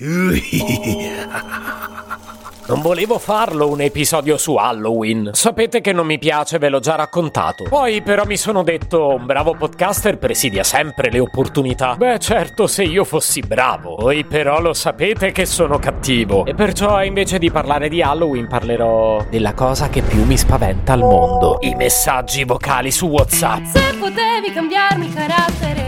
Non volevo farlo un episodio su Halloween. Sapete che non mi piace, ve l'ho già raccontato. Poi però mi sono detto, un bravo podcaster presidia sempre le opportunità. Beh, certo, se io fossi bravo. Voi però lo sapete che sono cattivo. E perciò invece di parlare di Halloween parlerò della cosa che più mi spaventa al mondo. I messaggi vocali su WhatsApp. Se potevi cambiarmi carattere,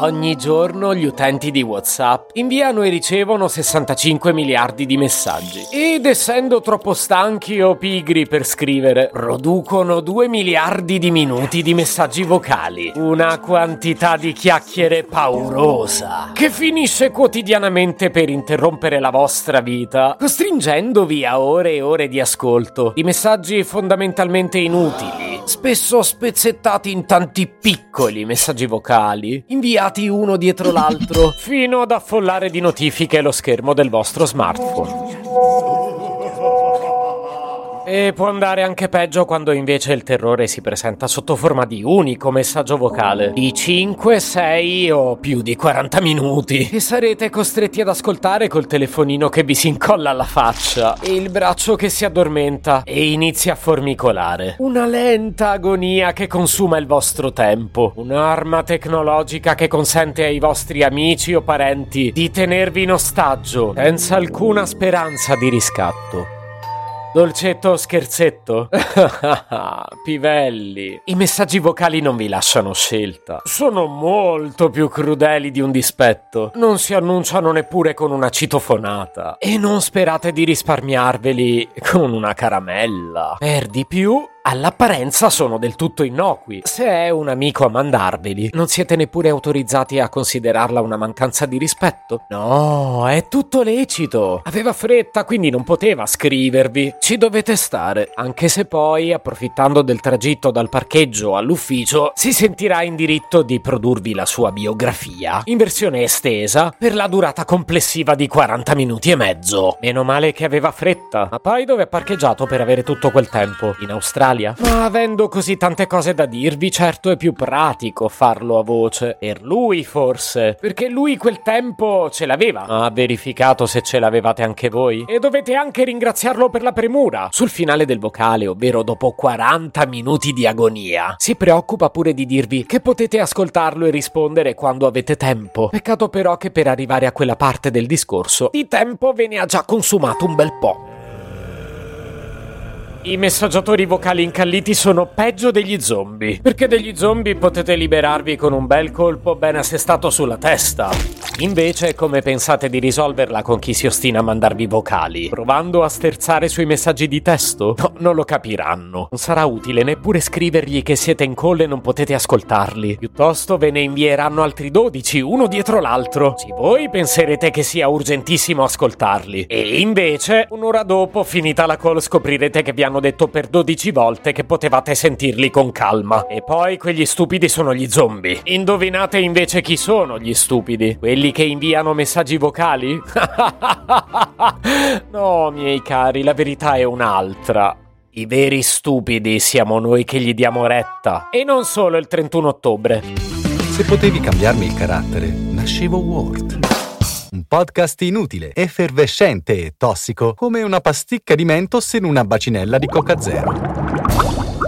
Ogni giorno gli utenti di WhatsApp inviano e ricevono 65 miliardi di messaggi. Ed essendo troppo stanchi o pigri per scrivere, producono 2 miliardi di minuti di messaggi vocali. Una quantità di chiacchiere paurosa. Che finisce quotidianamente per interrompere la vostra vita, costringendovi a ore e ore di ascolto. Di messaggi fondamentalmente inutili, spesso spezzettati in tanti piccoli messaggi vocali, inviati uno dietro l'altro, fino ad affollare di notifiche lo schermo del vostro smartphone. E può andare anche peggio quando invece il terrore si presenta sotto forma di unico messaggio vocale di 5, 6 o più di 40 minuti e sarete costretti ad ascoltare col telefonino che vi si incolla alla faccia e il braccio che si addormenta e inizia a formicolare. Una lenta agonia che consuma il vostro tempo, un'arma tecnologica che consente ai vostri amici o parenti di tenervi in ostaggio senza alcuna speranza di riscatto. Dolcetto o scherzetto? Pivelli. I messaggi vocali non vi lasciano scelta. Sono molto più crudeli di un dispetto. Non si annunciano neppure con una citofonata. E non sperate di risparmiarveli con una caramella. Per di più, all'apparenza sono del tutto innocui. Se è un amico a mandarveli, non siete neppure autorizzati a considerarla una mancanza di rispetto? No, è tutto lecito. Aveva fretta, quindi non poteva scrivervi. Ci dovete stare, anche se poi, approfittando del tragitto dal parcheggio all'ufficio, si sentirà in diritto di produrvi la sua biografia, in versione estesa, per la durata complessiva di 40 minuti e mezzo. Meno male che aveva fretta. Ma poi dove ha parcheggiato per avere tutto quel tempo? In Australia? Ma avendo così tante cose da dirvi, certo è più pratico farlo a voce. Per lui forse, perché lui quel tempo ce l'aveva. Ha verificato se ce l'avevate anche voi? E dovete anche ringraziarlo per la premura. Sul finale del vocale, ovvero dopo 40 minuti di agonia, si preoccupa pure di dirvi che potete ascoltarlo e rispondere quando avete tempo. Peccato però che per arrivare a quella parte del discorso, di tempo ve ne ha già consumato un bel po'. I messaggiatori vocali incalliti sono peggio degli zombie, perché degli zombie potete liberarvi con un bel colpo ben assestato sulla testa. Invece, come pensate di risolverla con chi si ostina a mandarvi vocali? Provando a sterzare sui messaggi di testo? No, non lo capiranno. Non sarà utile neppure scrivergli che siete in call e non potete ascoltarli. Piuttosto ve ne invieranno altri 12, uno dietro l'altro. Sì, voi penserete che sia urgentissimo ascoltarli. E invece, un'ora dopo, finita la call, scoprirete che vi hanno detto per 12 volte che potevate sentirli con calma. E poi quegli stupidi sono gli zombie. Indovinate invece chi sono gli stupidi? Quelli che inviano messaggi vocali? no, miei cari, la verità è un'altra. I veri stupidi siamo noi che gli diamo retta. E non solo il 31 ottobre. Se potevi cambiarmi il carattere, nascevo Word. Un podcast inutile, effervescente e tossico, come una pasticca di mentos in una bacinella di Coca Zero.